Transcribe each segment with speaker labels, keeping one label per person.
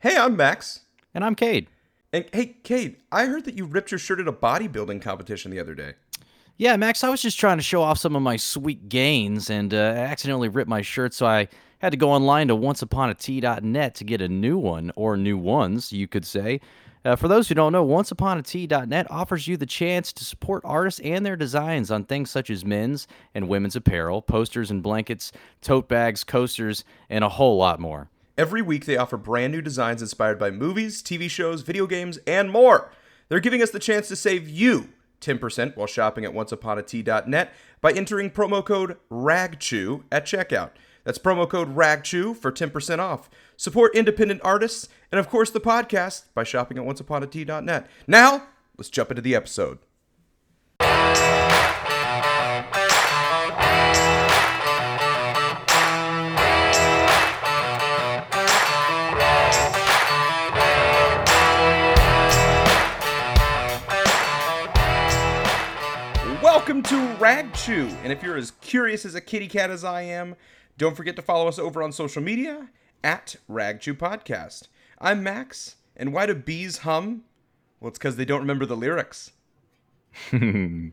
Speaker 1: Hey, I'm Max.
Speaker 2: And I'm Cade.
Speaker 1: And hey, Cade, I heard that you ripped your shirt at a bodybuilding competition the other day.
Speaker 2: Yeah, Max, I was just trying to show off some of my sweet gains and uh, accidentally ripped my shirt, so I had to go online to onceuponatee.net to get a new one, or new ones, you could say. Uh, for those who don't know, onceuponatee.net offers you the chance to support artists and their designs on things such as men's and women's apparel, posters and blankets, tote bags, coasters, and a whole lot more.
Speaker 1: Every week, they offer brand new designs inspired by movies, TV shows, video games, and more. They're giving us the chance to save you 10% while shopping at onceuponatee.net by entering promo code RAGCHEW at checkout. That's promo code RAGCHEW for 10% off. Support independent artists and, of course, the podcast by shopping at onceuponatee.net. Now, let's jump into the episode. To RagChew, and if you're as curious as a kitty cat as I am, don't forget to follow us over on social media at RagChew Podcast. I'm Max, and why do bees hum? Well, it's because they don't remember the lyrics.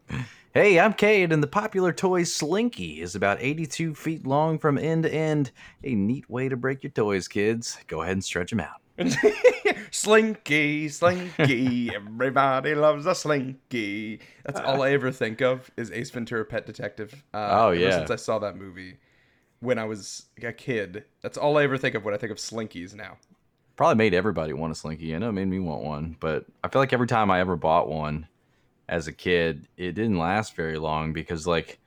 Speaker 2: Hey, I'm Cade, and the popular toy Slinky is about 82 feet long from end to end. A neat way to break your toys, kids. Go ahead and stretch them out.
Speaker 1: slinky, slinky, everybody loves a slinky. That's all I ever think of is Ace Ventura: Pet Detective. Uh,
Speaker 2: Oh, yeah.
Speaker 1: Since I saw that movie when I was a kid, that's all I ever think of when I think of slinkies now.
Speaker 2: Probably made everybody want a Slinky. I know it made me want one, but I feel like every time I ever bought one as a kid, it didn't last very long because, like,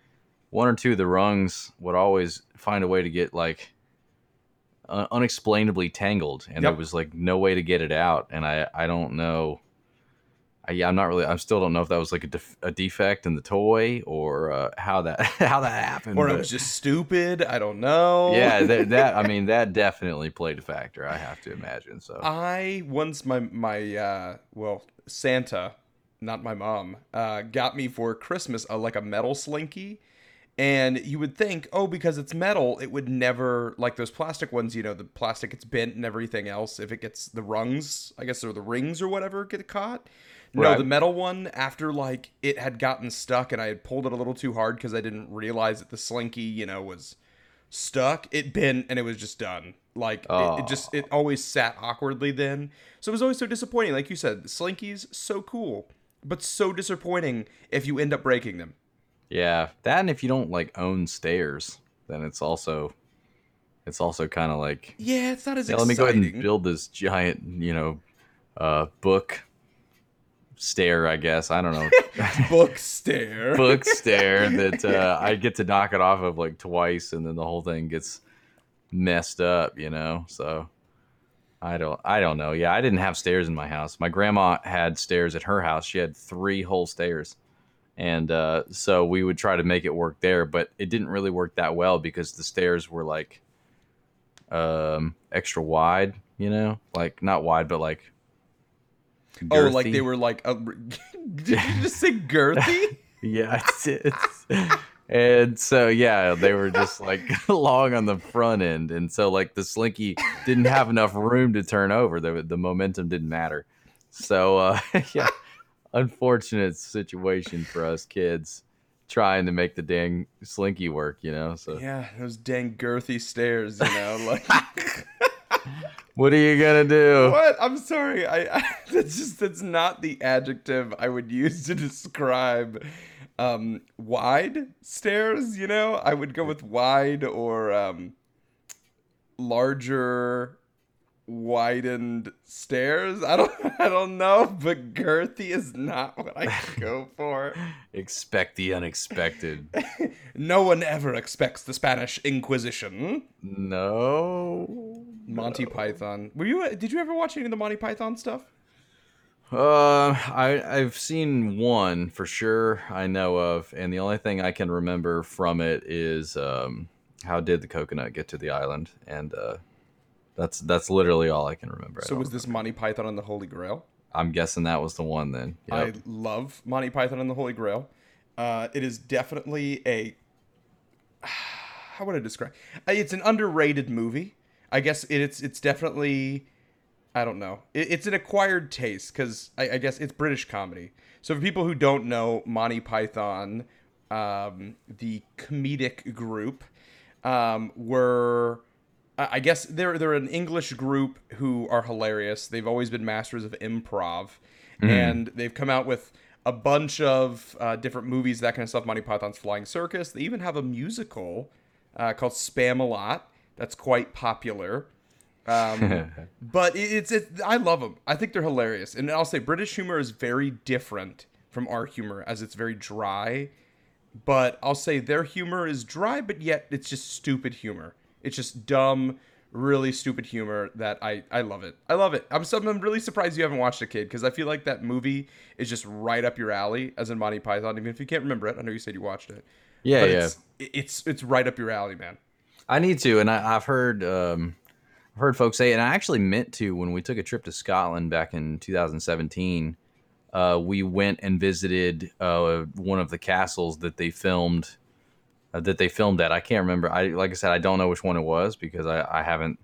Speaker 2: one or two of the rungs would always find a way to get, like, uh, unexplainably tangled, and
Speaker 1: Yep.
Speaker 2: there was, like, no way to get it out. And I, I don't know. I, yeah, I'm not really. I still don't know if that was like a, def- a defect in the toy or uh, how that how that happened.
Speaker 1: Or
Speaker 2: but-
Speaker 1: was just stupid. I don't know.
Speaker 2: yeah, that, that I mean that definitely played a factor. I have to imagine. So
Speaker 1: I once my my uh well Santa, not my mom, uh got me for Christmas a like a metal slinky. And you would think, oh, because it's metal, it would never like those plastic ones. You know, the plastic gets bent and everything else. If it gets the rungs, I guess, or the rings or whatever, get caught. No,
Speaker 2: Right.
Speaker 1: the metal one. After like it had gotten stuck, and I had pulled it a little too hard because I didn't realize that the slinky, you know, was stuck. It bent and it was just done. Like it, it just it always sat awkwardly then. So it was always so disappointing. Like you said, slinkies so cool, but so disappointing if you end up breaking them.
Speaker 2: Yeah, that and if you don't like own stairs, then it's also it's also kind of like
Speaker 1: Yeah, it's not as
Speaker 2: yeah, let me go ahead and build this giant you know uh, book stair. I guess I don't know
Speaker 1: book stair.
Speaker 2: book stair that uh, I get to knock it off of like twice, and then the whole thing gets messed up, you know. So I don't, I don't know. Yeah, I didn't have stairs in my house. My grandma had stairs at her house. She had three whole stairs, and uh, so we would try to make it work there, but it didn't really work that well because the stairs were like um extra wide, you know, like not wide, but like.
Speaker 1: Oh, like they were like. A, did you just say girthy?
Speaker 2: Yeah, it's, it's and so yeah, they were just like long on the front end, and so like the slinky didn't have enough room to turn over. The the momentum didn't matter. So uh, yeah, unfortunate situation for us kids trying to make the dang slinky work. You know, so
Speaker 1: yeah, those dang girthy stairs. You know, like.
Speaker 2: what are you gonna do?
Speaker 1: What? I'm sorry. I, I that's just that's not the adjective I would use to describe um wide stairs, you know? I would go with wide or um larger widened stairs. I don't I don't know, but girthy is not what I go for.
Speaker 2: Expect the unexpected.
Speaker 1: No one ever expects the Spanish Inquisition.
Speaker 2: no.
Speaker 1: Monty Python. Were you did you ever watch any of the Monty Python stuff?
Speaker 2: Uh, I I've seen one for sure. I know of, and the only thing I can remember from it is um, how did the coconut get to the island, and uh, that's that's literally all I can remember.
Speaker 1: So was this Monty Python and the Holy Grail?
Speaker 2: I'm guessing that was the one then. Yep.
Speaker 1: I love Monty Python and the Holy Grail. Uh, it is definitely a how would I describe? uh, It's an underrated movie. I guess it, it's it's definitely I don't know. It, it's an acquired taste because I, I, guess it's British comedy. So for people who don't know, Monty Python, um, the comedic group, um, were I guess they're they're an English group who are hilarious. They've always been masters of improv, mm. and they've come out with a bunch of uh, different movies, that kind of stuff. Monty Python's Flying Circus. They even have a musical uh, called Spamalot that's quite popular. Um, but it's it, I love them. I think they're hilarious, and I'll say British humor is very different from our humor, as it's very dry. But I'll say their humor is dry, but yet it's just stupid humor. It's just dumb, really stupid humor that I I love it. I love it. I'm I'm really surprised you haven't watched it, kid, because I feel like that movie is just right up your alley, as in Monty Python. Even if you can't remember it, I know you said you watched it.
Speaker 2: Yeah,
Speaker 1: but
Speaker 2: yeah.
Speaker 1: It's, it's it's right up your alley, man.
Speaker 2: I need to, and I, have heard um, I've heard folks say, and I actually meant to when we took a trip to Scotland back in 2017. Uh, we went and visited uh, one of the castles that they filmed that they filmed at. I can't remember. I like I said, I don't know which one it was because I, I haven't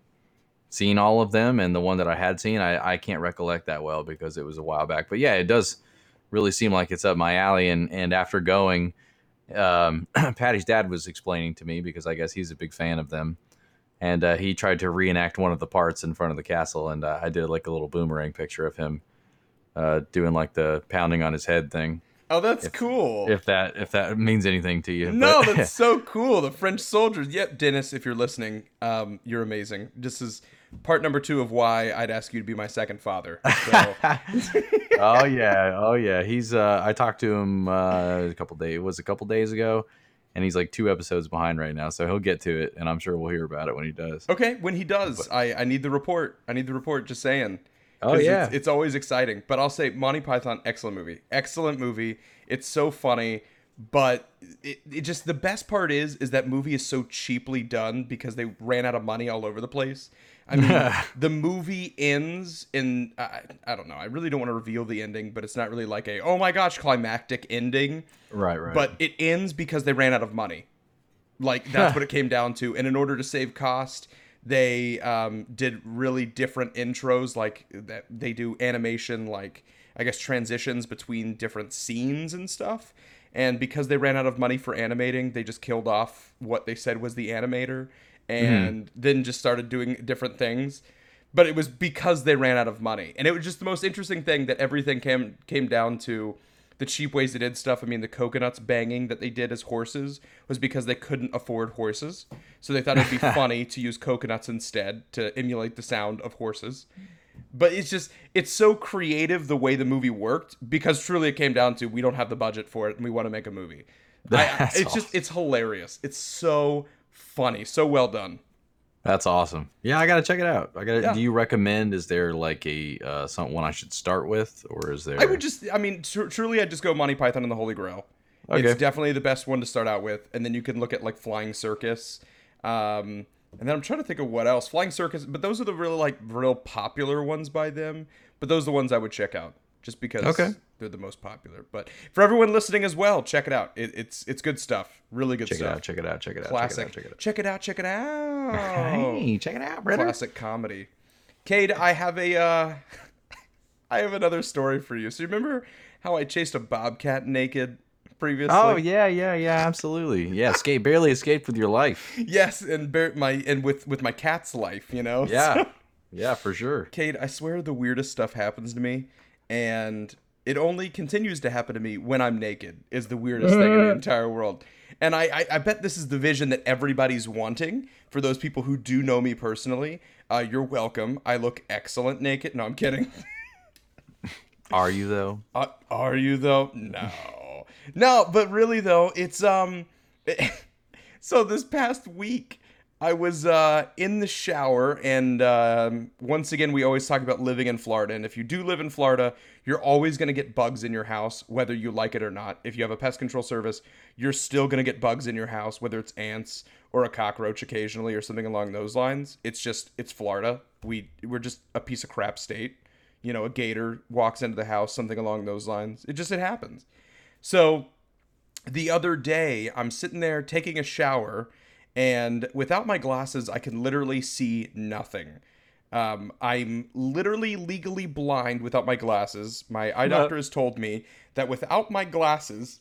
Speaker 2: seen all of them, and the one that I had seen, I, I can't recollect that well because it was a while back. But yeah, it does really seem like it's up my alley. And and after going, um, Patty's dad was explaining to me because I guess he's a big fan of them, and uh, he tried to reenact one of the parts in front of the castle, and uh, I did like a little boomerang picture of him uh, doing like the pounding on his head thing.
Speaker 1: Oh, that's
Speaker 2: if,
Speaker 1: cool.
Speaker 2: If that if that means anything to you.
Speaker 1: No, but... that's so cool. The French soldiers. Yep, Dennis, if you're listening, um, you're amazing. This is part number two of why I'd ask you to be my second father. So.
Speaker 2: oh yeah, oh yeah. He's uh, I talked to him uh, a couple days. It Was a couple days ago, and he's like two episodes behind right now. So he'll get to it, and I'm sure we'll hear about it when he does.
Speaker 1: Okay, when he does, but... I I need the report. I need the report. Just saying.
Speaker 2: Oh yeah,
Speaker 1: it's, it's, always exciting. But I'll say Monty Python, excellent movie, excellent movie. It's so funny, but it, it just the best part is is that movie is so cheaply done because they ran out of money all over the place. I mean, the movie ends in I, I don't know. I really don't want to reveal the ending, but it's not really like a oh my gosh climactic ending.
Speaker 2: Right, right.
Speaker 1: But it ends because they ran out of money. Like that's what it came down to. And in order to save cost, they um, did really different intros, like that they do animation, like I guess transitions between different scenes and stuff. And because they ran out of money for animating, they just killed off what they said was the animator, and mm-hmm. then just started doing different things. But it was because they ran out of money, and it was just the most interesting thing that everything came came down to the cheap ways they did stuff. I mean, the coconuts banging that they did as horses was because they couldn't afford horses. So they thought it'd be funny to use coconuts instead to emulate the sound of horses. But it's just, it's so creative the way the movie worked because truly it came down to we don't have the budget for it and we want to make a movie. I, it's awesome. just, it's hilarious. It's so funny, so well done.
Speaker 2: That's awesome. Yeah, I gotta check it out. I gotta. Yeah. Do you recommend? Is there like a uh, one I should start with, or is there?
Speaker 1: I would just. I mean, tr- truly, I'd just go Monty Python and the Holy Grail. Okay. It's definitely the best one to start out with, and then you can look at like Flying Circus. Um, and then I'm trying to think of what else. Flying Circus, but those are the really like real popular ones by them. But those are the ones I would check out just because
Speaker 2: okay.
Speaker 1: They're the most popular. But for everyone listening as well, check it out. It, it's it's good stuff. Really good
Speaker 2: check
Speaker 1: stuff.
Speaker 2: Check it out, check it out. Check it out.
Speaker 1: Classic.
Speaker 2: Check it out.
Speaker 1: Check it out. Check it out.
Speaker 2: Hey, check it out, brother.
Speaker 1: Classic comedy. Cade, I have a uh, I have another story for you. So you remember how I chased a bobcat naked previously?
Speaker 2: Oh yeah, yeah, yeah, absolutely. Yeah, escape barely escaped with your life.
Speaker 1: yes, and bear, my and with with my cat's life, you know.
Speaker 2: Yeah. So, yeah, for sure.
Speaker 1: Cade, I swear the weirdest stuff happens to me and it only continues to happen to me when I'm naked is the weirdest thing in the entire world. And I, I, I, bet this is the vision that everybody's wanting for those people who do know me personally. Uh, you're welcome. I look excellent naked. No, I'm kidding.
Speaker 2: are you though?
Speaker 1: Uh, are you though? No, no. But really though, it's um. so this past week, I was uh, in the shower, and um, once again, we always talk about living in Florida. And if you do live in Florida, you're always going to get bugs in your house, whether you like it or not. If you have a pest control service, you're still going to get bugs in your house, whether it's ants or a cockroach occasionally or something along those lines. It's just it's Florida. We we're just a piece of crap state. You know, a gator walks into the house, something along those lines. It just it happens. So the other day, I'm sitting there taking a shower and without my glasses, I can literally see nothing. Um, I'm literally legally blind without my glasses. My eye doctor has told me that without my glasses,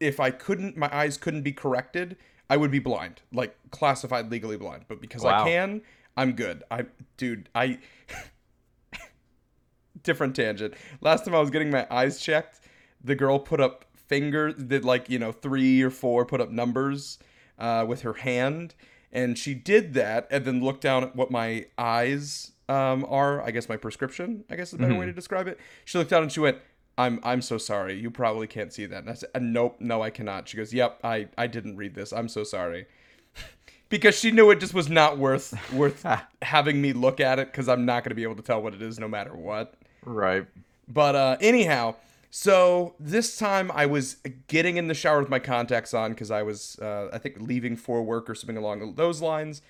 Speaker 1: if I couldn't, my eyes couldn't be corrected, I would be blind, like classified legally blind. But because
Speaker 2: Wow.
Speaker 1: I can, I'm good. I, dude, I. Different tangent. Last time I was getting my eyes checked, the girl put up fingers, did like you know three or four, put up numbers uh, with her hand, and she did that, and then looked down at what my eyes um, are. I guess my prescription. I guess is a better way to describe it. She looked down and she went, "I'm I'm so sorry. You probably can't see that." And I said, "Uh, "Nope, no, I cannot." She goes, "Yep, I I didn't read this. I'm so sorry." because she knew it just was not worth worth having me look at it because I'm not going to be able to tell what it is no matter what.
Speaker 2: Right.
Speaker 1: But uh, anyhow, so this time I was getting in the shower with my contacts on because I was, uh, I think, leaving for work or something along those lines.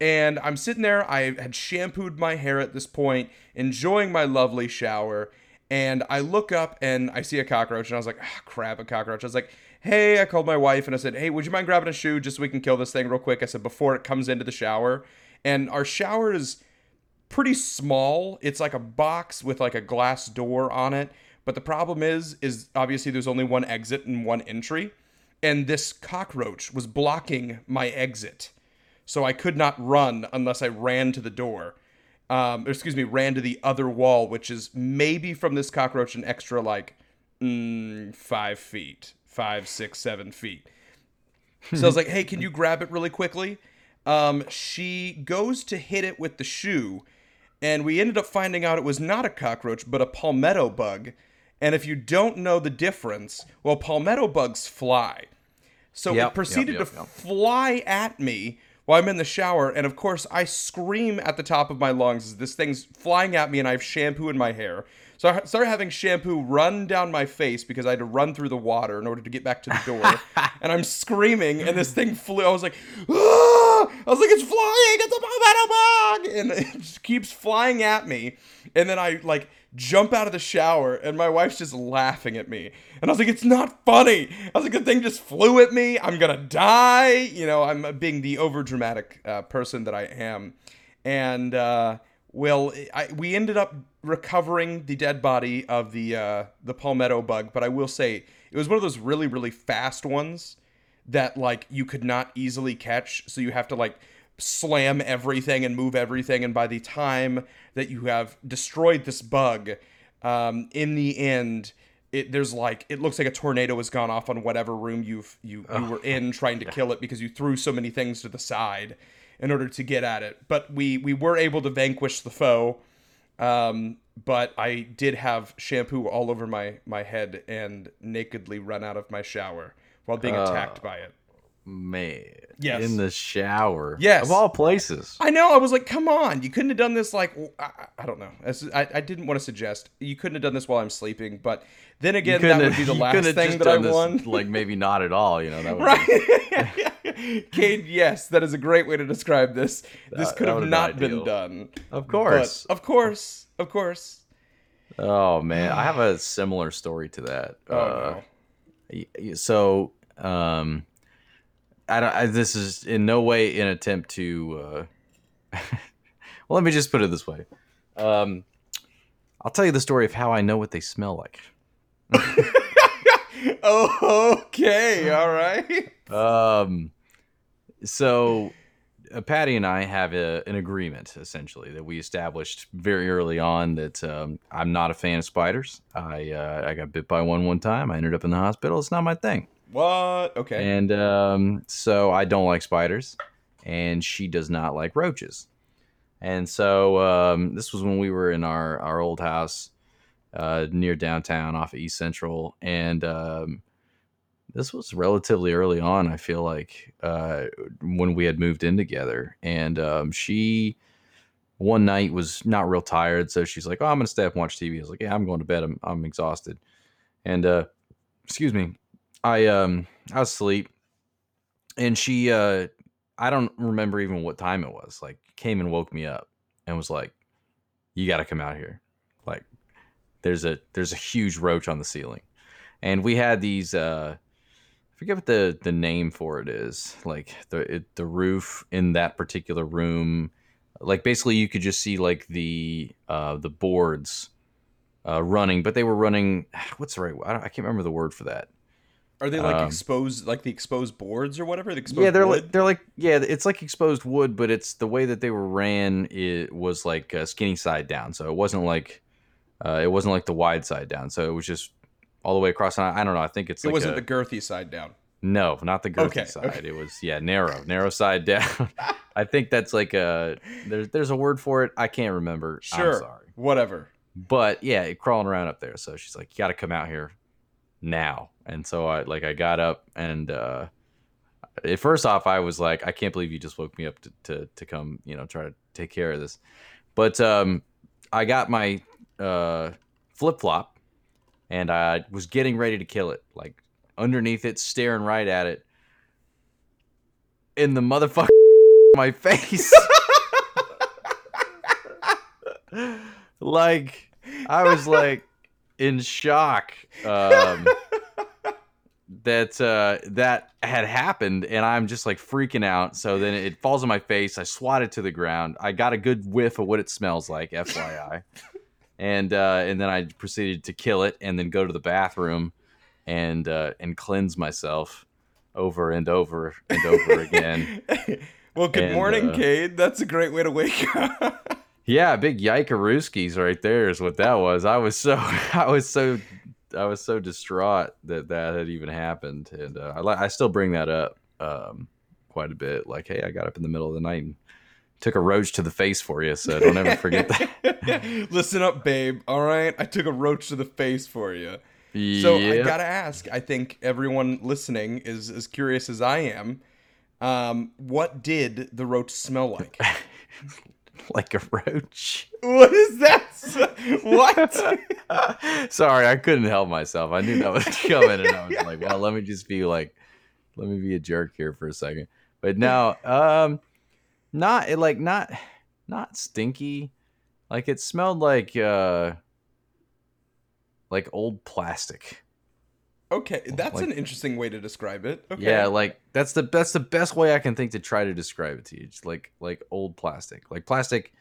Speaker 1: And I'm sitting there. I had shampooed my hair at this point, enjoying my lovely shower. And I look up and I see a cockroach, and I was like, ah, crap, a cockroach. I was like, hey, I called my wife and I said, hey, would you mind grabbing a shoe just so we can kill this thing real quick? I said, before it comes into the shower. And our shower is pretty small. It's like a box with like a glass door on it. But the problem is, is obviously there's only one exit and one entry, and this cockroach was blocking my exit, so I could not run unless I ran to the door. Um, or excuse me, ran to the other wall, which is maybe from this cockroach an extra like mm, five feet, five, six, seven feet. So I was like, hey, can you grab it really quickly? Um, she goes to hit it with the shoe, and we ended up finding out it was not a cockroach, but a palmetto bug. And if you don't know the difference, well, palmetto bugs fly. So
Speaker 2: Yep,
Speaker 1: it proceeded
Speaker 2: yep,
Speaker 1: to
Speaker 2: yep, yep.
Speaker 1: fly at me while I'm in the shower, and of course, I scream at the top of my lungs as this thing's flying at me, and I have shampoo in my hair. So I started having shampoo run down my face because I had to run through the water in order to get back to the door. and I'm screaming, and this thing flew. I was like, ah! I was like, it's flying! It's a palmetto bug! And it just keeps flying at me. And then I like jump out of the shower, and my wife's just laughing at me. And I was like, it's not funny. I was like, the thing just flew at me. I'm gonna die. You know, I'm being the overdramatic uh, person that I am. And uh, well, I, we ended up recovering the dead body of the uh, the palmetto bug, but I will say it was one of those really really fast ones that like you could not easily catch. So you have to like slam everything and move everything, and by the time that you have destroyed this bug, um, in the end. It, there's like it looks like a tornado has gone off on whatever room you've you, you were in trying to kill it because you threw so many things to the side in order to get at it. But we we were able to vanquish the foe. Um, but I did have shampoo all over my my head and nakedly run out of my shower while being attacked by it.
Speaker 2: Man.
Speaker 1: Yes.
Speaker 2: In the shower.
Speaker 1: Yes.
Speaker 2: Of all places.
Speaker 1: I know. I was like, "Come on! You couldn't have done this." Like, I, I- don't know. I, I didn't want to suggest you couldn't have done this while I'm sleeping, but then again, that would be the last thing that I
Speaker 2: this,
Speaker 1: won.
Speaker 2: Like maybe not at all, you know. That would
Speaker 1: right? Cade, yes, that is a great way to describe this. This
Speaker 2: That-
Speaker 1: could
Speaker 2: that
Speaker 1: have not
Speaker 2: been
Speaker 1: been done.
Speaker 2: Of course.
Speaker 1: But, of course. Of course.
Speaker 2: Oh man, I have a similar story to that.
Speaker 1: Oh,
Speaker 2: Uh,
Speaker 1: no.
Speaker 2: so um I don't I, this is in no way an attempt to uh well let me just put it this way. Um i'll tell you the story of how i know what they smell like.
Speaker 1: Oh, okay. All right.
Speaker 2: um so uh, patty and i have a, an agreement essentially that we established very early on that um, i'm not a fan of spiders. I uh, i got bit by one one time. I ended up in the hospital. It's not my thing
Speaker 1: What? Okay.
Speaker 2: And um, so I don't like spiders, and she does not like roaches. And so um, this was when we were in our, our old house uh, near downtown off of East Central. And um, this was relatively early on, I feel like, uh, when we had moved in together. And um, she one night was not real tired. So she's like, Oh, I'm going to stay up and watch TV. I was like, Yeah, I'm going to bed. I'm, I'm exhausted. And uh, excuse me, I um I was asleep and she uh I don't remember even what time it was. Like came and woke me up and was like, You gotta come out here. Like there's a there's a huge roach on the ceiling. And we had these uh I forget what the the name for it is. Like the it, the roof in that particular room like basically you could just see like the uh, the boards uh, running, but they were running. What's the right? I, I can't remember the word for that.
Speaker 1: Are they like
Speaker 2: Um,
Speaker 1: exposed, like the exposed boards or whatever? The exposed
Speaker 2: yeah, they're
Speaker 1: wood?
Speaker 2: like they're like yeah, it's like exposed wood, but it's the way that they were ran. It was like uh, skinny side down, so it wasn't like uh, it wasn't like the wide side down. So it was just all the way across. And I, I don't know. I think it's
Speaker 1: it
Speaker 2: like
Speaker 1: wasn't
Speaker 2: a-
Speaker 1: the girthy side down.
Speaker 2: No, not the girthy
Speaker 1: Okay,
Speaker 2: side.
Speaker 1: okay.
Speaker 2: It was yeah, narrow, narrow side down. I think that's like a there's there's a word for it. I can't remember.
Speaker 1: Sure.
Speaker 2: I'm sorry,
Speaker 1: Whatever.
Speaker 2: but yeah, it crawling around up there. So she's like, "You got to come out here now." And so I like I got up and uh at first off I was like, "I can't believe you just woke me up to to, to come you know try to take care of this," but um I got my uh flip flop and I was getting ready to kill it, like underneath it, staring right at it. In the motherfucker my face. like I was like in shock um, that uh, that had happened, and I'm just like freaking out. So then it falls on my face. I swat it to the ground. I got a good whiff of what it smells like, FYI. and uh, and then I proceeded to kill it, and then go to the bathroom and uh, and cleanse myself over and over and over again.
Speaker 1: well, good
Speaker 2: And,
Speaker 1: morning,
Speaker 2: uh,
Speaker 1: Cade. That's a great way to wake up.
Speaker 2: Yeah, big yikarooskies right there is what that was. I was so I was so I was so distraught that that had even happened, and uh, I I still bring that up um, quite a bit. Like, hey, I got up in the middle of the night and took a roach to the face for you, so don't ever forget that.
Speaker 1: Listen up, babe. All right, I took a roach to the face for you. So I gotta ask. I think everyone listening is as curious as I am. Um, what did the roach smell like?
Speaker 2: like a roach.
Speaker 1: what is that? what?
Speaker 2: Sorry, I couldn't help myself. I knew that was coming, and I was like, "Well, let me just be like, let me be a jerk here for a second. But no, um, not like not not stinky. Like it smelled like uh, like old plastic.
Speaker 1: Okay, that's
Speaker 2: Like-
Speaker 1: an interesting way to describe it. Okay.
Speaker 2: Yeah, like that's the that's the best way I can think to try to describe it to you. Just like like old plastic, like plastic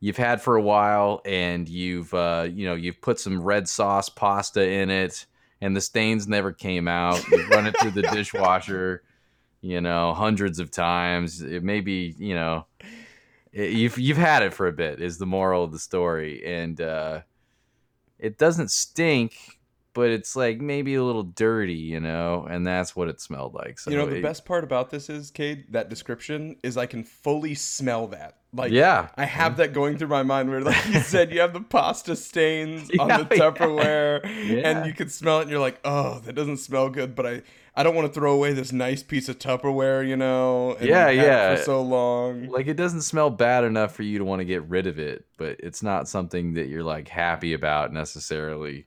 Speaker 2: you've had for a while, and you've uh, you know you've put some red sauce pasta in it, and the stains never came out. You've run it through the dishwasher, you know, hundreds of times. It maybe you know it, you've you've had it for a bit. Is the moral of the story, and uh, it doesn't stink but it's like maybe a little dirty, you know, and that's what it smelled like. So
Speaker 1: you know the
Speaker 2: it-
Speaker 1: best part about this is, Cade, that description is I can fully smell that. Like
Speaker 2: yeah,
Speaker 1: I have that going through my mind where, like you said, you have the pasta stains on
Speaker 2: Yeah,
Speaker 1: the. Tupperware,
Speaker 2: Yeah.
Speaker 1: and you can smell it, and you're like, "Oh, that doesn't smell good." But I, I don't want to throw away this nice piece of Tupperware, you know. And
Speaker 2: Yeah,
Speaker 1: you've had it
Speaker 2: yeah.
Speaker 1: For so long.
Speaker 2: like it doesn't smell bad enough for you to want to get rid of it, but it's not something that you're like happy about necessarily.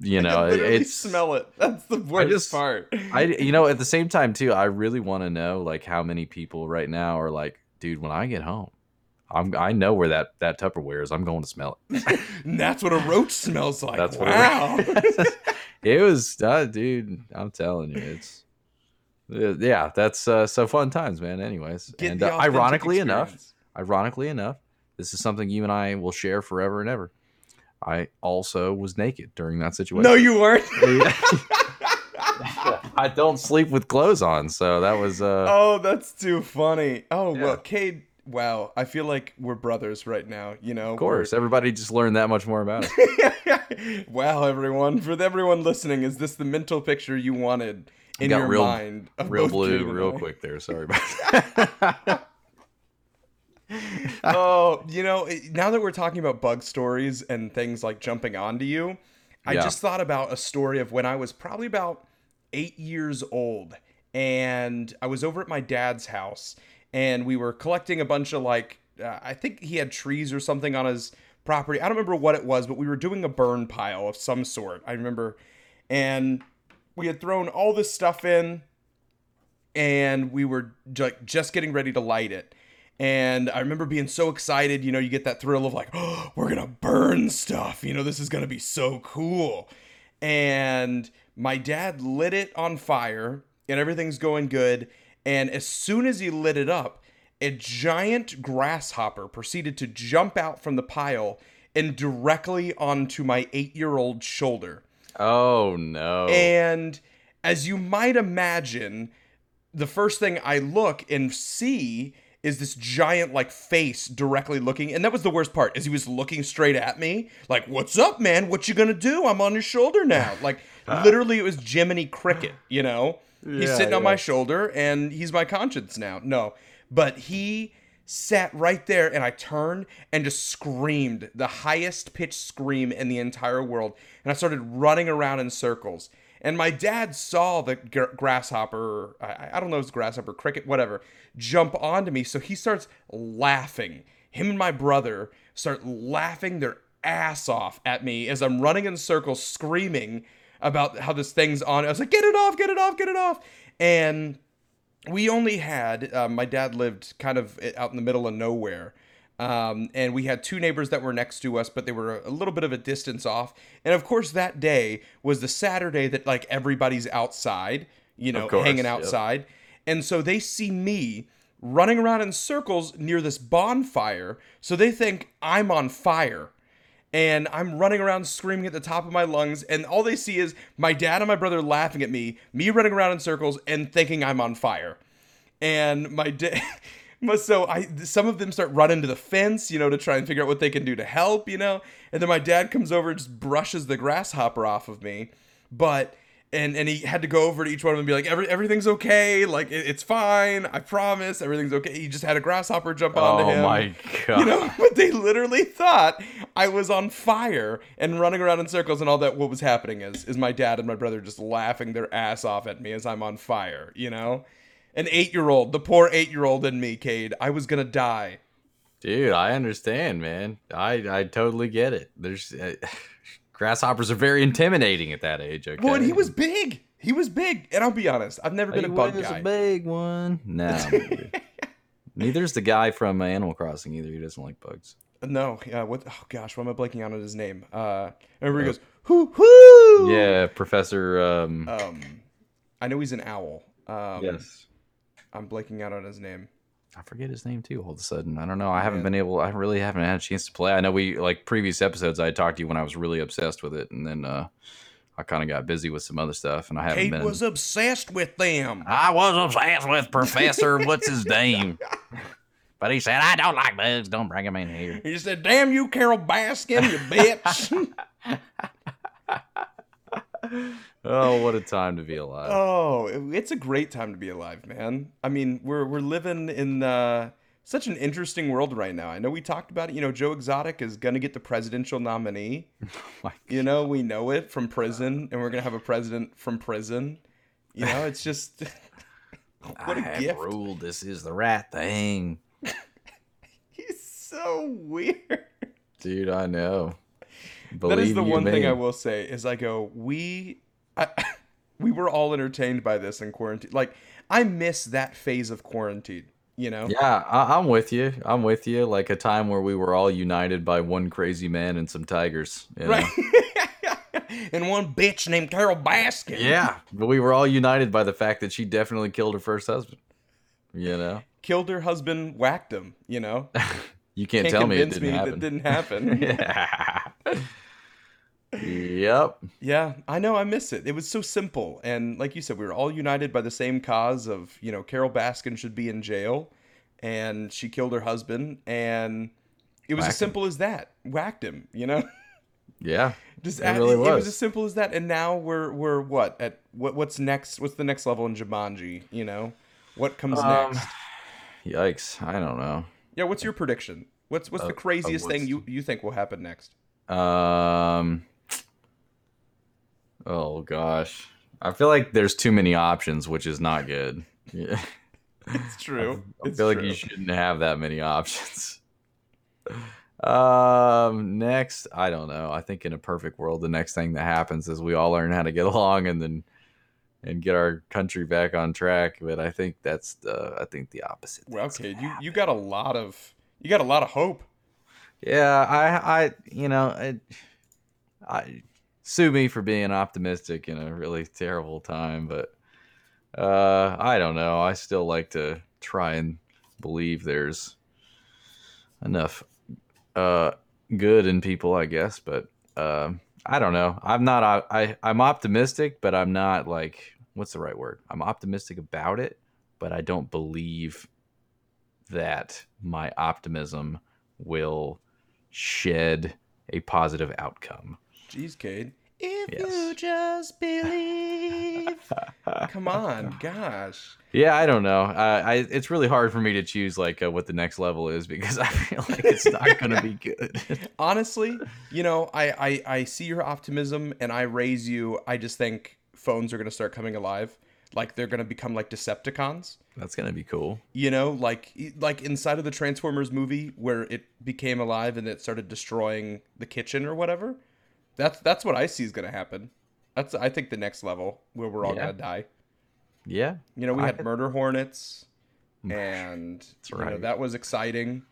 Speaker 2: You know,
Speaker 1: I
Speaker 2: it's
Speaker 1: smell it. That's the worst
Speaker 2: just-
Speaker 1: part.
Speaker 2: I you know at the same time too, I really want to know like how many people right now are like, dude, when I get home, I'm I know where that that Tupperware is. I'm going to smell it.
Speaker 1: And that's what a roach smells like.
Speaker 2: That's what
Speaker 1: wow.
Speaker 2: it, it was, uh, dude. I'm telling you, it's uh, yeah. That's uh, so fun times, man. Anyways,
Speaker 1: Get
Speaker 2: and uh, ironically enough, ironically enough, this is something you and I will share forever and ever. I also was naked during that situation.
Speaker 1: No, you weren't.
Speaker 2: I don't sleep with clothes on, so that was uh
Speaker 1: oh, that's too funny. Oh
Speaker 2: Yeah.
Speaker 1: well, Cade. Wow, I feel like we're brothers right now. You know,
Speaker 2: of course. Everybody just learned that much more about it.
Speaker 1: wow, everyone! For everyone listening, is this the mental picture you wanted in
Speaker 2: got
Speaker 1: your
Speaker 2: real-
Speaker 1: mind? Of
Speaker 2: Real blue, real quick there. Sorry about that.
Speaker 1: Oh, you know, now that we're talking about bug stories and things like jumping onto you, I
Speaker 2: Yeah.
Speaker 1: just thought about a story of when I was probably about eight years old, and I was over at my dad's house, and we were collecting a bunch of like, uh, I think he had trees or something on his property. I don't remember what it was, but we were doing a burn pile of some sort. I remember, and we had thrown all this stuff in and we were ju- just getting ready to light it. And I remember being so excited, you know, you get that thrill of like, oh, we're gonna burn stuff, you know, this is gonna be so cool. And my dad lit it on fire, and everything's going good. And as soon as he lit it up, a giant grasshopper proceeded to jump out from the pile and directly onto my eight year old shoulder.
Speaker 2: Oh no.
Speaker 1: And as you might imagine, the first thing I look and see is this giant like face directly looking and that was the worst part is he was looking straight at me like what's up man? What you gonna do? I'm on your shoulder now. Like literally it was jiminy cricket you know? He's
Speaker 2: Yeah,
Speaker 1: sitting on my shoulder and he's my conscience now. No. But he sat right there and i turned and just screamed the highest pitched scream in the entire world and i started running around in circles and my dad saw the gr- grasshopper, I, I don't know if it's grasshopper, cricket, whatever, jump onto me. So he starts laughing. Him and my brother start laughing their ass off at me as I'm running in circles, screaming about how this thing's on. I was like, get it off, get it off, get it off. And we only had, uh, my dad lived kind of out in the middle of nowhere. Um, and we had two neighbors that were next to us, but they were a little bit of a distance off. And of course, that day was the Saturday that like everybody's outside, you know,
Speaker 2: course,
Speaker 1: hanging
Speaker 2: yep.
Speaker 1: outside. And so they see me running around in circles near this bonfire. So they think I'm on fire. And I'm running around screaming at the top of my lungs. And all they see is my dad and my brother laughing at me, me running around in circles and thinking I'm on fire and my dad so i some of them start running to the fence you know to try and figure out what they can do to help you know? And then my dad comes over and just brushes the grasshopper off of me. But and and he had to go over to each one of them and be like Every, everything's okay. Like it, it's fine. I promise. Everything's okay. He just had a grasshopper jump oh onto
Speaker 2: oh
Speaker 1: him.
Speaker 2: my god.
Speaker 1: you know but they literally thought i was on fire and running around in circles and all that what was happening is is my dad and my brother just laughing their ass off at me as i'm on fire you know an eight-year-old the poor eight-year-old in me cade i was gonna die
Speaker 2: Dude, I understand, man. I I totally get it. There's uh, grasshoppers are very intimidating at that age. Okay.
Speaker 1: well he was big he was big and i'll be honest i've never been
Speaker 2: He
Speaker 1: a bug
Speaker 2: was
Speaker 1: guy
Speaker 2: a big one. No. Neither's the guy from Animal Crossing either. He doesn't like bugs.
Speaker 1: no yeah what oh gosh why am i blanking out on his name uh remember he goes hoo hoo
Speaker 2: Yeah, Professor. Um,
Speaker 1: um i know he's an owl um
Speaker 2: yes.
Speaker 1: I'm blanking out on his name
Speaker 2: I forget his name too. All of a sudden, I don't know. I haven't
Speaker 1: Yeah.
Speaker 2: been able. I really haven't had a chance to play. I know we like previous episodes. I talked to you when I was really obsessed with it, and then uh, I kind of got busy with some other stuff, and I haven't
Speaker 1: Kate
Speaker 2: been.
Speaker 1: was obsessed with them.
Speaker 2: I was obsessed with Professor. what's his name? But he said, "I don't like bugs. Don't bring him in here."
Speaker 1: He said, "Damn you, Carole Baskin, you bitch."
Speaker 2: Oh, what a time to be alive!
Speaker 1: oh, it's a great time to be alive, man. I mean, we're we're living in uh, such an interesting world right now. I know we talked about it. You know, Joe Exotic is gonna get the presidential nominee.
Speaker 2: My
Speaker 1: You know, we know it from prison, and we're gonna have a president from prison. You know, it's just what
Speaker 2: I
Speaker 1: a
Speaker 2: have
Speaker 1: gift.
Speaker 2: ruled. This is the right thing,
Speaker 1: He's so weird.
Speaker 2: dude. I know. Believe
Speaker 1: that is the one thing. I will say is I go we I, we were all entertained by this in quarantine. Like I miss that phase of quarantine. You know,
Speaker 2: Yeah, I, I'm with you. I'm with you. Like a time where we were all united by one crazy man and some tigers. you know?
Speaker 1: right. and one bitch named Carole Baskin.
Speaker 2: Yeah, but we were all united by the fact that she definitely killed her first husband. You know,
Speaker 1: killed her husband, whacked him. You know,
Speaker 2: you can't,
Speaker 1: can't
Speaker 2: tell me it didn't
Speaker 1: me
Speaker 2: happen.
Speaker 1: that didn't happen.
Speaker 2: yeah. Yep.
Speaker 1: Yeah, I know. I miss it. It was so simple, and like you said, we were all united by the same cause of you know Carole Baskin should be in jail, and she killed her husband, and it was
Speaker 2: Whacked
Speaker 1: as
Speaker 2: him.
Speaker 1: simple as that. Whacked him, you know.
Speaker 2: Yeah.
Speaker 1: Just
Speaker 2: It
Speaker 1: add-
Speaker 2: really
Speaker 1: it was
Speaker 2: was.
Speaker 1: as simple as that, and now we're we're what at what what's next? What's the next level in Jumanji? You know, what comes
Speaker 2: Um,
Speaker 1: next?
Speaker 2: Yikes! I don't know.
Speaker 1: Yeah, what's your prediction? What's what's
Speaker 2: uh,
Speaker 1: the craziest thing
Speaker 2: what's-
Speaker 1: you you think will happen next?
Speaker 2: Um. Oh gosh, I feel like there's too many options, which is not good. Yeah.
Speaker 1: It's true.
Speaker 2: I
Speaker 1: It's
Speaker 2: feel like you shouldn't have that many options. Um, next, I don't know. I think in a perfect world, the next thing that happens is we all learn how to get along and then and get our country back on track. But I think that's the I think the opposite.
Speaker 1: Well, okay, you
Speaker 2: happen.
Speaker 1: you got a lot of you got a lot of hope.
Speaker 2: Yeah, I I you know I, I sue me for being optimistic in a really terrible time, but uh I don't know. I still like to try and believe there's enough uh, good in people, I guess. But uh, I don't know. I'm not. I, I I'm optimistic, but I'm not like what's the right word? I'm optimistic about it, but I don't believe that my optimism will shed a positive outcome.
Speaker 1: Jeez, Cade. If
Speaker 2: Yes.
Speaker 1: you just believe. Come on, gosh.
Speaker 2: Yeah, I don't know. I, I it's really hard for me to choose like uh, what the next level is because I feel like it's not going to be good.
Speaker 1: Honestly, you know, I, I I see your optimism and I raise you. I just think phones are gonna start coming alive. Like they're gonna become like Decepticons.
Speaker 2: That's going to be cool.
Speaker 1: You know, like like inside of the Transformers movie where it became alive and it started destroying the kitchen or whatever. That's that's what I see is gonna happen. That's I think the next level where we're all
Speaker 2: Yeah.
Speaker 1: gonna die.
Speaker 2: Yeah.
Speaker 1: You know, we
Speaker 2: I
Speaker 1: had
Speaker 2: could-
Speaker 1: murder hornets, and you know, that was exciting.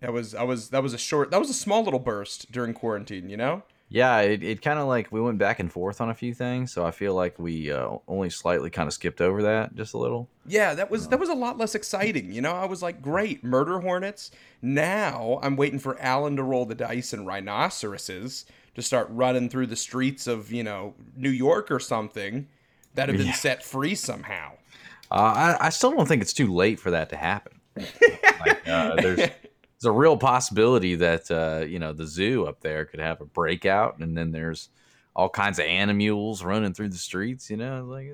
Speaker 1: That was I was that was a short that was a small little burst during quarantine. You know,
Speaker 2: Yeah, it, it kind of like we went back and forth on a few things, so I feel like we uh, only slightly kind of skipped over that just a little.
Speaker 1: yeah, that was that was a lot less exciting. You know, I was like, great, murder hornets. Now I'm waiting for Alan to roll the dice and rhinoceroses to start running through the streets of you know New York or something that have been
Speaker 2: Yeah.
Speaker 1: set free somehow.
Speaker 2: Uh, I, I still don't think it's too late for that to happen. like, uh, there's there's a real possibility that uh, you know the zoo up there could have a breakout, and then there's all kinds of animals running through the streets. You know, like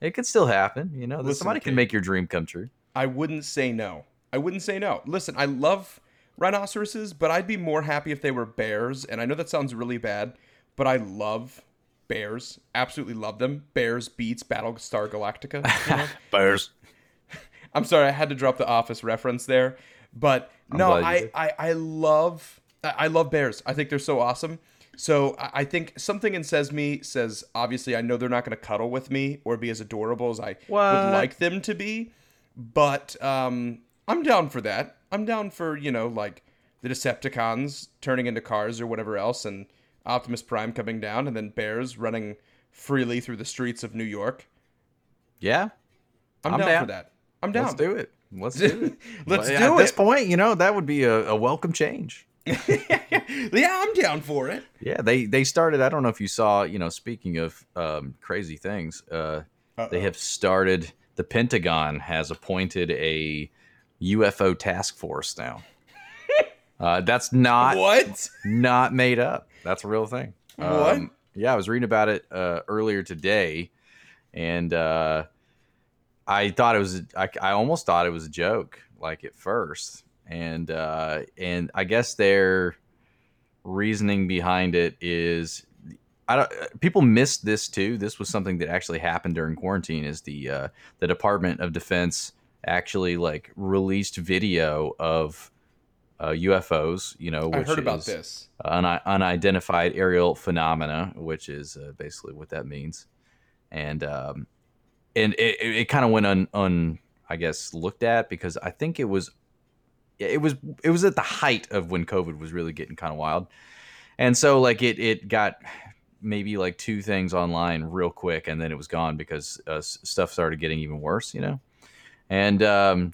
Speaker 2: it could still happen. You know,
Speaker 1: Listen,
Speaker 2: somebody can make your dream come true.
Speaker 1: I wouldn't say no. I wouldn't say no. Listen, I love rhinoceroses, but I'd be more happy if they were bears. And I know that sounds really bad, but I love bears. Absolutely love them. Bears beats Battlestar Galactica. you know?
Speaker 2: Bears.
Speaker 1: I'm sorry, I had to drop the Office reference there, but no,
Speaker 2: glad you
Speaker 1: I. I I love I I love bears. I think they're so awesome. So I I think something in Sesame says obviously I know they're not going to cuddle with me or be as adorable as I
Speaker 2: What?
Speaker 1: would like them to be, but um, I'm down for that. I'm down for you know like the Decepticons turning into cars or whatever else, and Optimus Prime coming down, and then bears running freely through the streets of New York.
Speaker 2: Yeah,
Speaker 1: I'm,
Speaker 2: I'm
Speaker 1: down,
Speaker 2: down.
Speaker 1: for that. I'm down.
Speaker 2: let's do it. Let's do it.
Speaker 1: Let's
Speaker 2: Well,
Speaker 1: do
Speaker 2: At this point, you know that would be a, a welcome change.
Speaker 1: yeah, I'm down for it.
Speaker 2: Yeah, they they started. I don't know if you saw. You know, speaking of um, crazy things, uh, they have started. The Pentagon has appointed a UFO task force now. uh, that's not
Speaker 1: What?
Speaker 2: not made up. That's a real thing.
Speaker 1: What?
Speaker 2: Um, yeah, I was reading about it uh, earlier today, and uh, I thought it was. I, I almost thought it was a joke, like at first, and uh, and I guess their reasoning behind it is. I don't. People missed this too. This was something that actually happened during quarantine. Is the uh, the Department of Defense actually like released video of uh, UFOs? You know,
Speaker 1: I heard about
Speaker 2: is-
Speaker 1: this.
Speaker 2: un- unidentified aerial phenomena, which is uh, basically what that means, and um, and it, it, it kind of went un, un I guess looked at because I think it was it was it was at the height of when COVID was really getting kind of wild, and so like it it got maybe like two things online real quick and then it was gone because uh, stuff started getting even worse, you know, and um,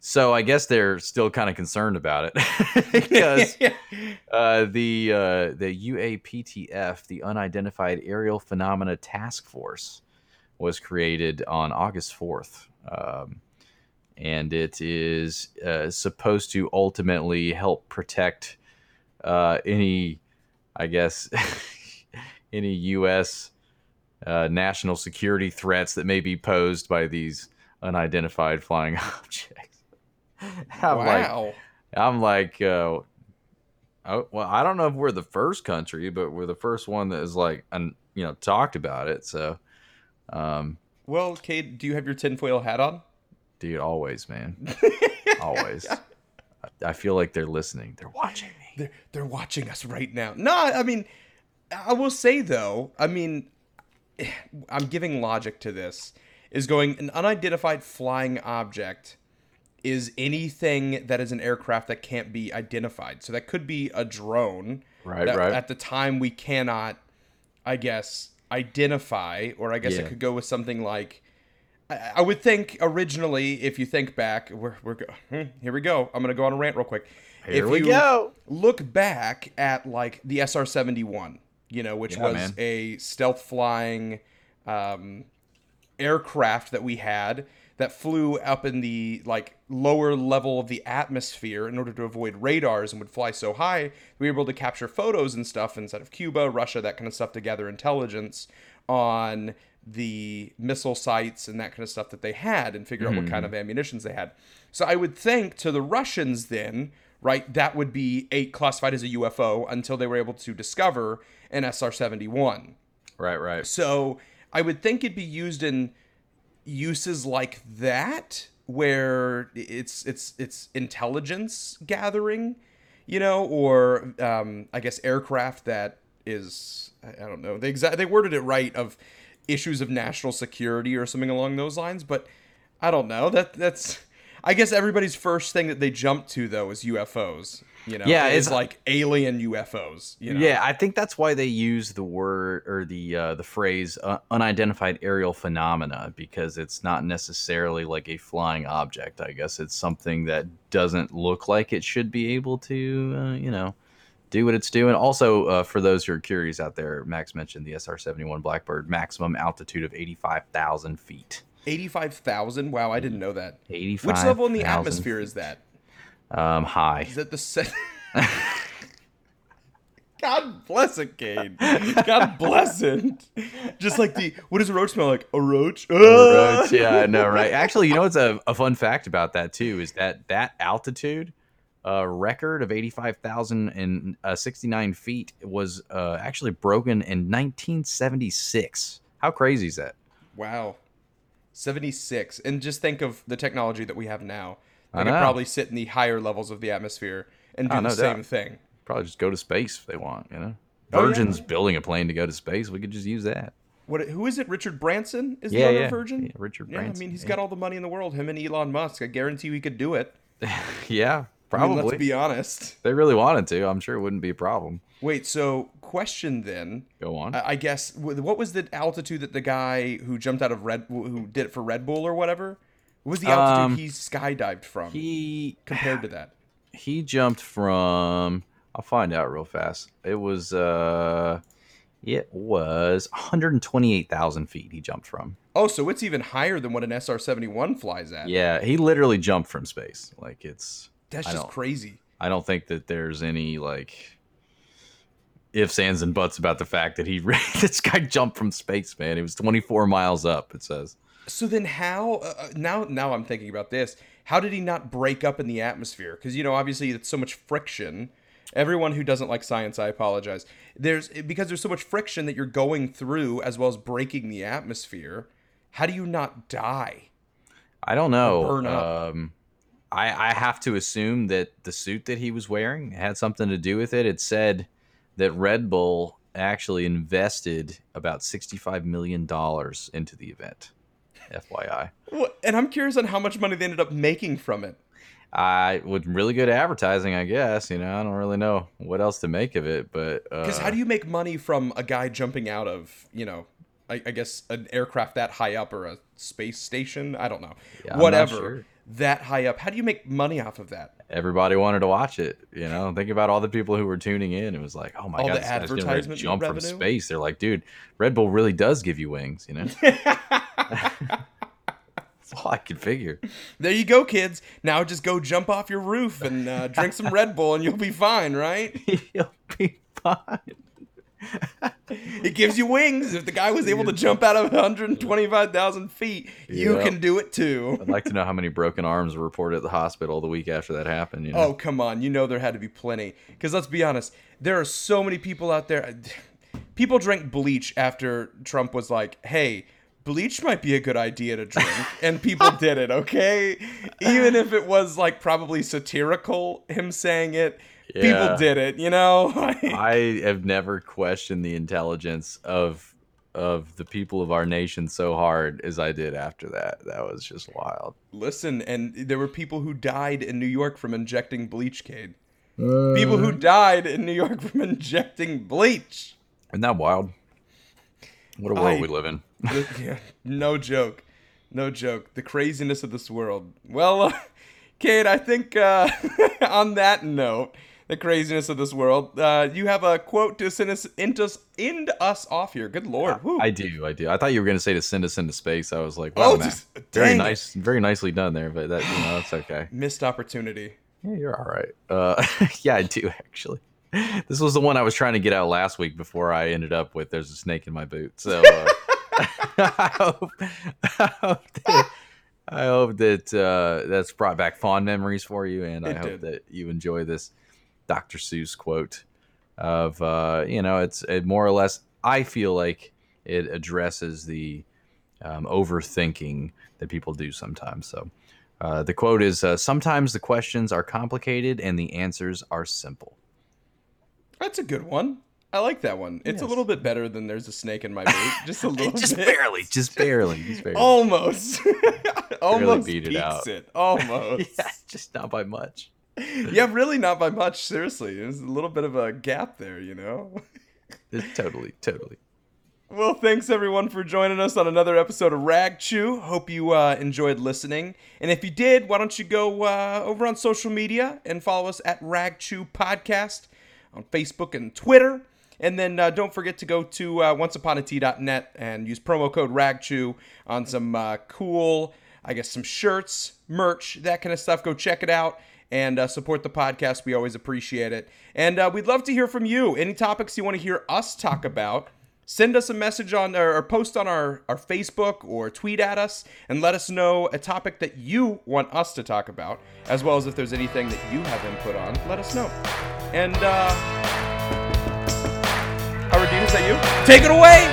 Speaker 2: so I guess they're still kind of concerned about it because uh, the uh, the UAPTF, the Unidentified Aerial Phenomena Task Force, was created on August fourth, um, and it is uh, supposed to ultimately help protect uh, any, I guess, any U.S. Uh, national security threats that may be posed by these unidentified flying objects. I'm like,
Speaker 1: wow.
Speaker 2: I'm like, uh, oh, well, I don't know if we're the first country, but we're the first one that is like, un, you know, talked about it. So, um,
Speaker 1: well, Cade, do you have your tinfoil hat on?
Speaker 2: dude, always, man, always. I, feel like they're listening. They're watching me.
Speaker 1: They're they're watching us right now. No, I mean, I will say though, I mean, I'm giving logic to this. Is going an unidentified flying object is anything that is an aircraft that can't be identified. So that could be a drone.
Speaker 2: Right, right.
Speaker 1: At the time, we cannot, I guess, identify, or I guess it could go with something like I, I would think originally, if you think back, we're, we're go- hmm, here we go. I'm gonna go on a rant real quick.
Speaker 2: Here
Speaker 1: if
Speaker 2: we
Speaker 1: you
Speaker 2: go.
Speaker 1: Look back at like the SR-71, you know, which
Speaker 2: Yeah,
Speaker 1: was
Speaker 2: man.
Speaker 1: a stealth flying um, aircraft that we had that flew up in the like lower level of the atmosphere in order to avoid radars and would fly so high we were able to capture photos and stuff inside of Cuba, Russia, that kind of stuff to gather intelligence on the missile sites and that kind of stuff that they had and figure out what kind hmm. of ammunitions they had. So I would think to the Russians then, right, that would be a classified as a UFO until they were able to discover an SR-71.
Speaker 2: Right, right.
Speaker 1: So I would think it'd be used in uses like that, where it's it's it's intelligence gathering, you know, or um, I guess aircraft that is I don't know they exa- they worded it right of issues of national security or something along those lines, but I don't know that that's. I guess everybody's first thing that they jump to though is UFOs. You know,
Speaker 2: Yeah,
Speaker 1: is
Speaker 2: it's-
Speaker 1: like alien UFOs. You know?
Speaker 2: Yeah, I think that's why they use the word or the uh, the phrase uh, unidentified aerial phenomena because it's not necessarily like a flying object. I guess it's something that doesn't look like it should be able to, uh, you know, do what it's doing. Also, uh, for those who are curious out there, Max mentioned the SR-71 Blackbird maximum altitude of eighty-five thousand
Speaker 1: Wow, I didn't know that.
Speaker 2: Eighty-five.
Speaker 1: Which level in the atmosphere is that?
Speaker 2: Um, high.
Speaker 1: Is that the set? God bless it, Cade. God bless it. Just like the what does a roach smell like? A roach.
Speaker 2: A Roach, yeah, I know, right? Actually, you know what's a, a fun fact about that too is that that altitude uh, record of eighty five thousand and uh, sixty nine feet was uh, actually broken in nineteen seventy six. How crazy is that?
Speaker 1: Wow. 76. And just think of the technology that we have now. They could probably sit in the higher levels of the atmosphere and do
Speaker 2: Oh,
Speaker 1: the
Speaker 2: no
Speaker 1: same
Speaker 2: doubt.
Speaker 1: thing.
Speaker 2: Probably just go to space if they want. You know,
Speaker 1: Oh, yeah.
Speaker 2: Virgin's building a plane to go to space. We could just use that.
Speaker 1: What who is it? Richard Branson is
Speaker 2: Yeah,
Speaker 1: the owner
Speaker 2: yeah.
Speaker 1: Virgin?
Speaker 2: Yeah, Richard
Speaker 1: Yeah, I mean, he's got all the money in the world, him and Elon Musk. I guarantee we could do it.
Speaker 2: yeah,
Speaker 1: I mean,
Speaker 2: probably.
Speaker 1: let's be honest.
Speaker 2: If they really wanted to. I'm sure it wouldn't be a problem.
Speaker 1: Wait, so question then.
Speaker 2: Go on.
Speaker 1: I I guess what was the altitude that the guy who jumped out of Red who did it for Red Bull or whatever? What was the altitude
Speaker 2: Um,
Speaker 1: he skydived from
Speaker 2: he
Speaker 1: compared to that?
Speaker 2: he jumped from I'll find out real fast. It was uh it was 128,000 feet he jumped from.
Speaker 1: Oh, so it's even higher than what an SR-71 flies at.
Speaker 2: Yeah, he literally jumped from space. Like it's
Speaker 1: That's just crazy.
Speaker 2: I don't think that there's any like ifs, ands, and buts about the fact that he this guy jumped from space, man. He was 24 miles up. It says.
Speaker 1: So then how uh, uh, now now I'm thinking about this. How did he not break up in the atmosphere? Cuz you know, obviously it's so much friction. Everyone who doesn't like science, I apologize. There's because there's so much friction that you're going through as well as breaking the atmosphere. How do you not die?
Speaker 2: I don't know.
Speaker 1: burn up.
Speaker 2: Um, I I have to assume that the suit that he was wearing had something to do with it. It said that Red Bull actually invested about sixty-five million dollars into the event. FYI,
Speaker 1: Well, And I'm curious on how much money they ended up making from it.
Speaker 2: I with really good advertising, I guess. You know, I don't really know what else to make of it, but uh,
Speaker 1: Because how do you make money from a guy jumping out of, you know, I, I guess an aircraft that high up or a space station? I don't know.
Speaker 2: Yeah,
Speaker 1: Whatever. That high up. How do you make money off of that?
Speaker 2: everybody wanted to watch it. You know, think about all the people who were tuning in. It was like, oh my
Speaker 1: All
Speaker 2: god,
Speaker 1: the
Speaker 2: this guy's getting to
Speaker 1: advertisement
Speaker 2: jump from space. They're like, dude, Red Bull really does give you wings. You know. That's all I can figure.
Speaker 1: There you go, kids. Now just go jump off your roof and uh, drink some Red Bull and you'll be fine, right?
Speaker 2: You'll be fine.
Speaker 1: It gives you wings. If the guy was able to jump out of 125,000 feet, you
Speaker 2: Yeah.
Speaker 1: can do it too.
Speaker 2: I'd like to know how many broken arms were reported at the hospital the week after that happened. You know?
Speaker 1: Oh, come on. You know there had to be plenty. Because let's be honest, there are so many people out there. People drank bleach after Trump was like, hey, bleach might be a good idea to drink. And people did it, okay? Even if it was like probably satirical, him saying it,
Speaker 2: Yeah.
Speaker 1: people did it, you know?
Speaker 2: I have never questioned the intelligence of of the people of our nation so hard as I did after that. That was just wild.
Speaker 1: Listen, and there were people who died in New York from injecting bleach, Cade. People who died in New York from injecting bleach.
Speaker 2: Isn't that wild? What a world
Speaker 1: I-
Speaker 2: we live in.
Speaker 1: yeah, no joke. No joke. The craziness of this world. Well, uh, Cade, I think uh, on that note, the craziness of this world, uh, you have a quote to send us into us, end us off here. Good lord. Woo.
Speaker 2: I do, I do. I thought you were gonna say to send us into space. I was like, wow,
Speaker 1: Oh, just-
Speaker 2: very
Speaker 1: dang it.
Speaker 2: nice, very nicely done there. But that, you know, that's okay.
Speaker 1: Missed opportunity.
Speaker 2: Yeah, you're all right. Uh, yeah, I do actually. This was the one I was trying to get out last week before I ended up with "There's a snake in my boot." So uh, I hope, I hope that, I hope that uh, that's brought back fond memories for you, and I
Speaker 1: It
Speaker 2: hope
Speaker 1: did.
Speaker 2: that you enjoy this Dr. Seuss quote of uh, you know it's it more or less. I feel like it addresses the um, overthinking that people do sometimes. So. Uh, the quote is uh, Sometimes the questions are complicated and the answers are simple.
Speaker 1: That's a good one. I like that one. It's a little bit better than there's a snake in my boot. Just a little
Speaker 2: just
Speaker 1: bit.
Speaker 2: barely, just barely, just barely.
Speaker 1: Almost. Almost
Speaker 2: beat it out.
Speaker 1: it. Almost.
Speaker 2: yeah, just not by much.
Speaker 1: yeah, really not by much. Seriously, there's a little bit of a gap there, you know.
Speaker 2: It's totally, totally.
Speaker 1: Well, thanks everyone for joining us on another episode of Rag Chew. Hope you uh, enjoyed listening. And if you did, why don't you go uh, over on social media and follow us at Rag Chew Podcast on Facebook and Twitter. And then uh, don't forget to go to uh, onceuponatee.net and use promo code RAGCHEW on some uh, cool, I guess, some shirts, merch, that kind of stuff. Go check it out and uh, support the podcast. We always appreciate it. And uh, we'd love to hear from you. Any topics you want to hear us talk about, send us a message on or, or post on our, our Facebook or tweet at us and let us know a topic that you want us to talk about, as well as if there's anything that you have input on, let us know. And, uh, Howard Dean, is that you? Take it away!